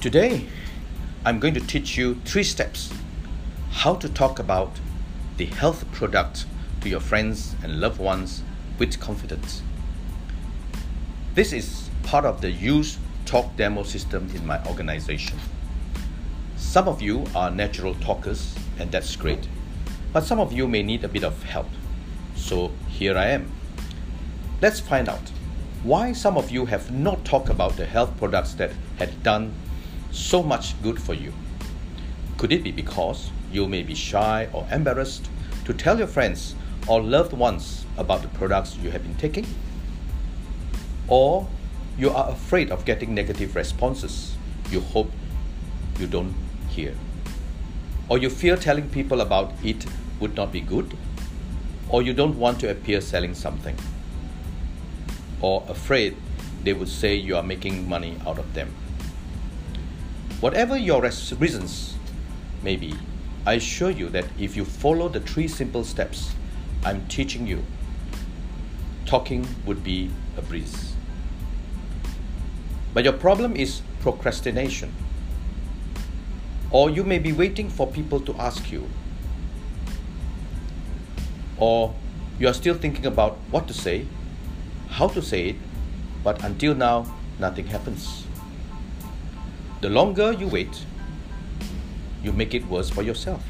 Today, I'm going to teach you three steps how to talk about the health product to your friends and loved ones with confidence. This is part of the use talk demo system in my organization. Some of you are natural talkers, and that's great, but some of you may need a bit of help. So here I am. Let's find out why some of you have not talked about the health products that had done so much good for you. Could it be because you may be shy or embarrassed to tell your friends or loved ones about the products you have been taking? Or you are afraid of getting negative responses you hope you don't hear? Or you fear telling people about it would not be good? Or you don't want to appear selling something? Or afraid they would say you are making money out of them? Whatever your reasons may be, I assure you that if you follow the three simple steps I'm teaching you, talking would be a breeze. But your problem is procrastination. Or you may be waiting for people to ask you. Or you are still thinking about what to say, how to say it, but until now, nothing happens. The longer you wait, you make it worse for yourself.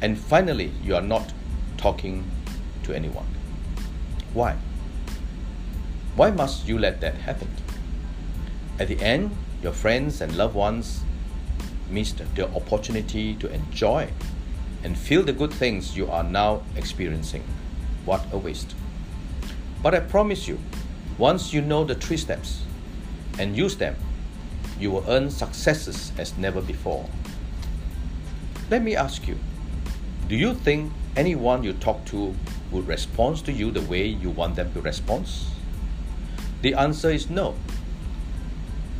And finally, you are not talking to anyone. Why? Why must you let that happen? At the end, your friends and loved ones missed the opportunity to enjoy and feel the good things you are now experiencing. What a waste. But I promise you, once you know the three steps and use them, you will earn successes as never before. Let me ask you do you think anyone you talk to would respond to you the way you want them to respond? The answer is no.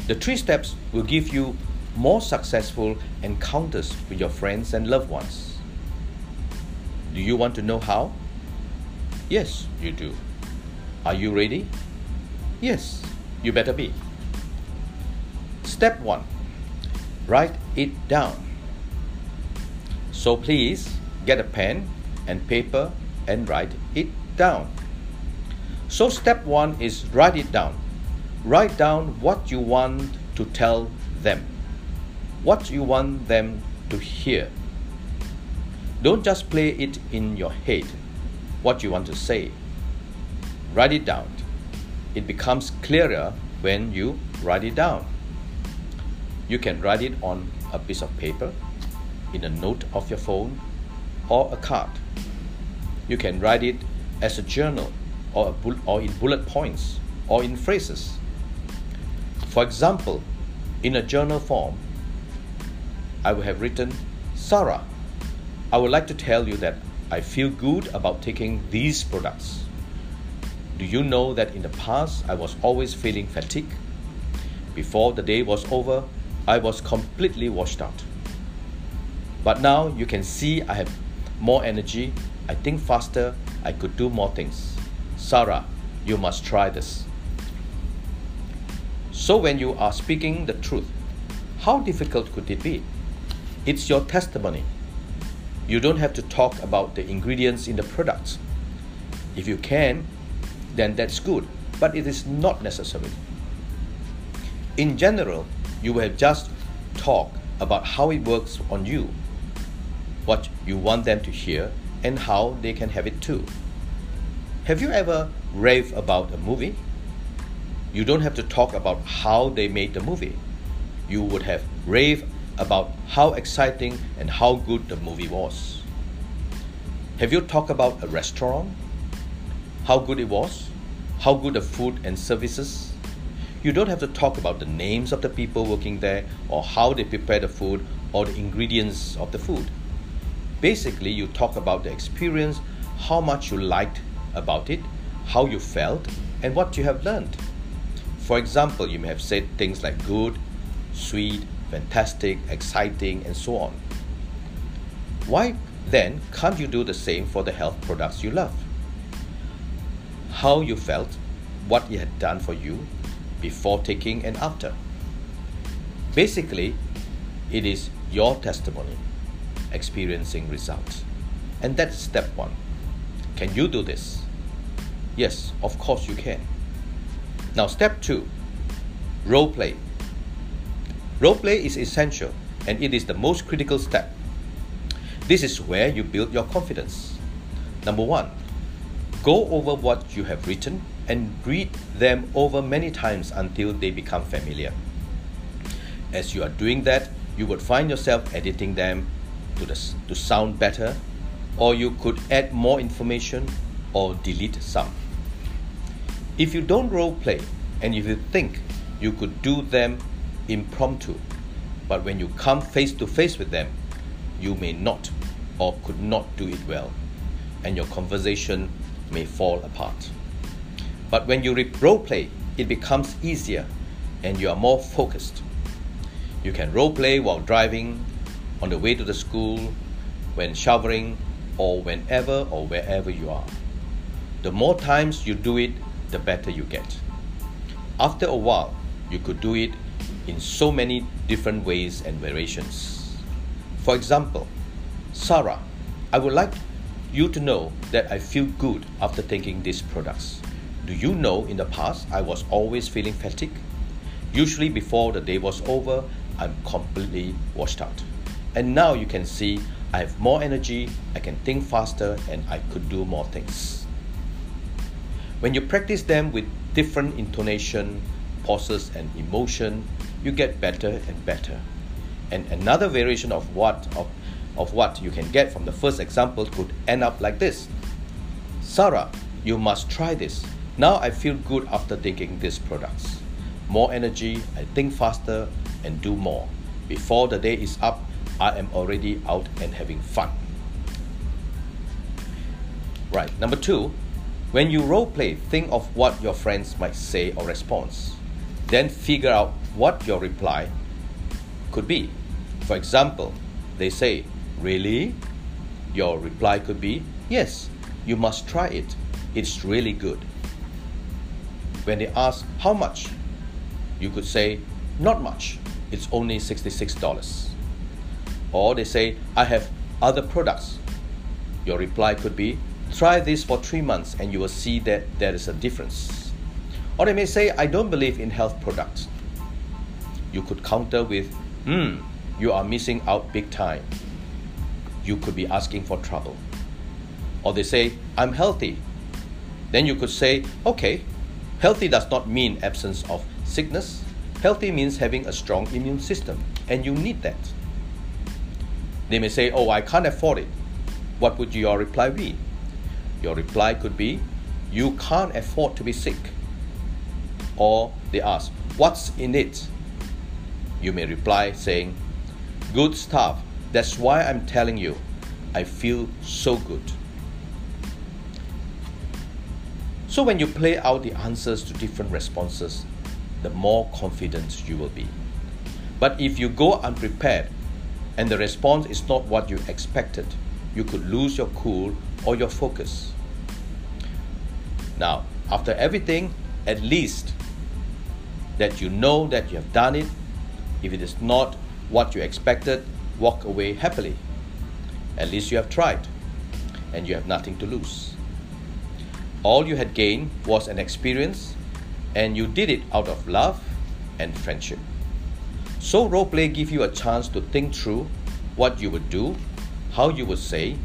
The three steps will give you more successful encounters with your friends and loved ones. Do you want to know how? Yes, you do. Are you ready? Yes, you better be. Step 1 Write it down. So please get a pen and paper and write it down. So, step 1 is write it down. Write down what you want to tell them, what you want them to hear. Don't just play it in your head, what you want to say. Write it down. It becomes clearer when you write it down. You can write it on a piece of paper, in a note of your phone, or a card. You can write it as a journal or, a bull- or in bullet points or in phrases. For example, in a journal form, I would have written, Sarah, I would like to tell you that I feel good about taking these products. Do you know that in the past I was always feeling fatigue? Before the day was over, I was completely washed out. But now you can see I have more energy, I think faster, I could do more things. Sarah, you must try this. So, when you are speaking the truth, how difficult could it be? It's your testimony. You don't have to talk about the ingredients in the products. If you can, then that's good, but it is not necessary. In general, you will just talk about how it works on you, what you want them to hear, and how they can have it too. Have you ever raved about a movie? You don't have to talk about how they made the movie. You would have raved about how exciting and how good the movie was. Have you talked about a restaurant? How good it was? How good the food and services? You don't have to talk about the names of the people working there or how they prepare the food or the ingredients of the food. Basically, you talk about the experience, how much you liked about it, how you felt, and what you have learned. For example, you may have said things like good, sweet, fantastic, exciting, and so on. Why then can't you do the same for the health products you love? How you felt, what it had done for you before taking and after. Basically, it is your testimony experiencing results. And that's step one. Can you do this? Yes, of course you can. Now, step two role play. Role play is essential and it is the most critical step. This is where you build your confidence. Number one, go over what you have written and read them over many times until they become familiar. As you are doing that, you would find yourself editing them to, the, to sound better, or you could add more information or delete some. If you don't role play and if you think you could do them impromptu, but when you come face to face with them, you may not or could not do it well, and your conversation may fall apart. But when you role play, it becomes easier and you are more focused. You can role play while driving, on the way to the school, when showering, or whenever or wherever you are. The more times you do it, the better you get. After a while, you could do it in so many different ways and variations. For example, Sarah, I would like you to know that I feel good after taking these products. Do you know in the past I was always feeling fatigued? Usually before the day was over, I'm completely washed out. And now you can see I have more energy, I can think faster, and I could do more things. When you practice them with different intonation, pauses, and emotion, you get better and better. And another variation of what of, of what you can get from the first example could end up like this. Sarah, you must try this. Now I feel good after taking these products. More energy, I think faster, and do more. Before the day is up, I am already out and having fun. Right, number two, when you role play, think of what your friends might say or respond. Then figure out what your reply could be. For example, they say, Really? Your reply could be, Yes, you must try it. It's really good. When they ask, How much? You could say, Not much. It's only $66. Or they say, I have other products. Your reply could be, Try this for three months and you will see that there is a difference. Or they may say, I don't believe in health products. You could counter with, Hmm, you are missing out big time. You could be asking for trouble. Or they say, I'm healthy. Then you could say, Okay, healthy does not mean absence of sickness. Healthy means having a strong immune system, and you need that. They may say, Oh, I can't afford it. What would your reply be? Your reply could be, You can't afford to be sick. Or they ask, What's in it? You may reply saying, Good stuff. That's why I'm telling you. I feel so good. So when you play out the answers to different responses, the more confident you will be. But if you go unprepared and the response is not what you expected, you could lose your cool or your focus. Now, after everything, at least that you know that you have done it. If it is not what you expected, walk away happily. At least you have tried, and you have nothing to lose. All you had gained was an experience, and you did it out of love and friendship. So role play give you a chance to think through what you would do, how you would say,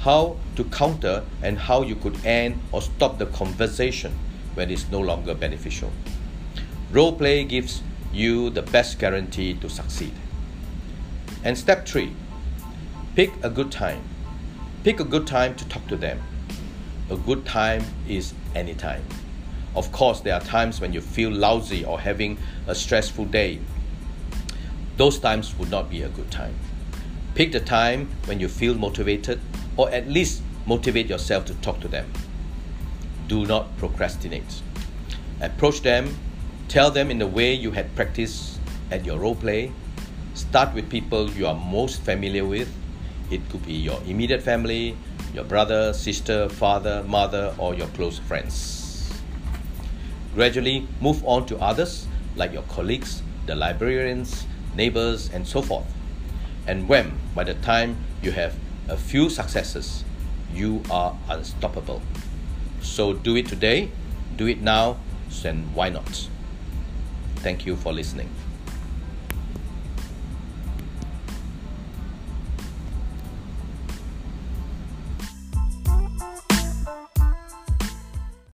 how to counter, and how you could end or stop the conversation when it's no longer beneficial. Role play gives you the best guarantee to succeed. And step three, pick a good time. Pick a good time to talk to them. A good time is any time. Of course, there are times when you feel lousy or having a stressful day those times would not be a good time. Pick the time when you feel motivated, or at least motivate yourself to talk to them. Do not procrastinate. Approach them, tell them in the way you had practiced at your role play. Start with people you are most familiar with. It could be your immediate family, your brother, sister, father, mother, or your close friends. Gradually move on to others like your colleagues, the librarians, neighbors, and so forth. And when, by the time you have a few successes, you are unstoppable. So do it today, do it now, and why not? Thank you for listening.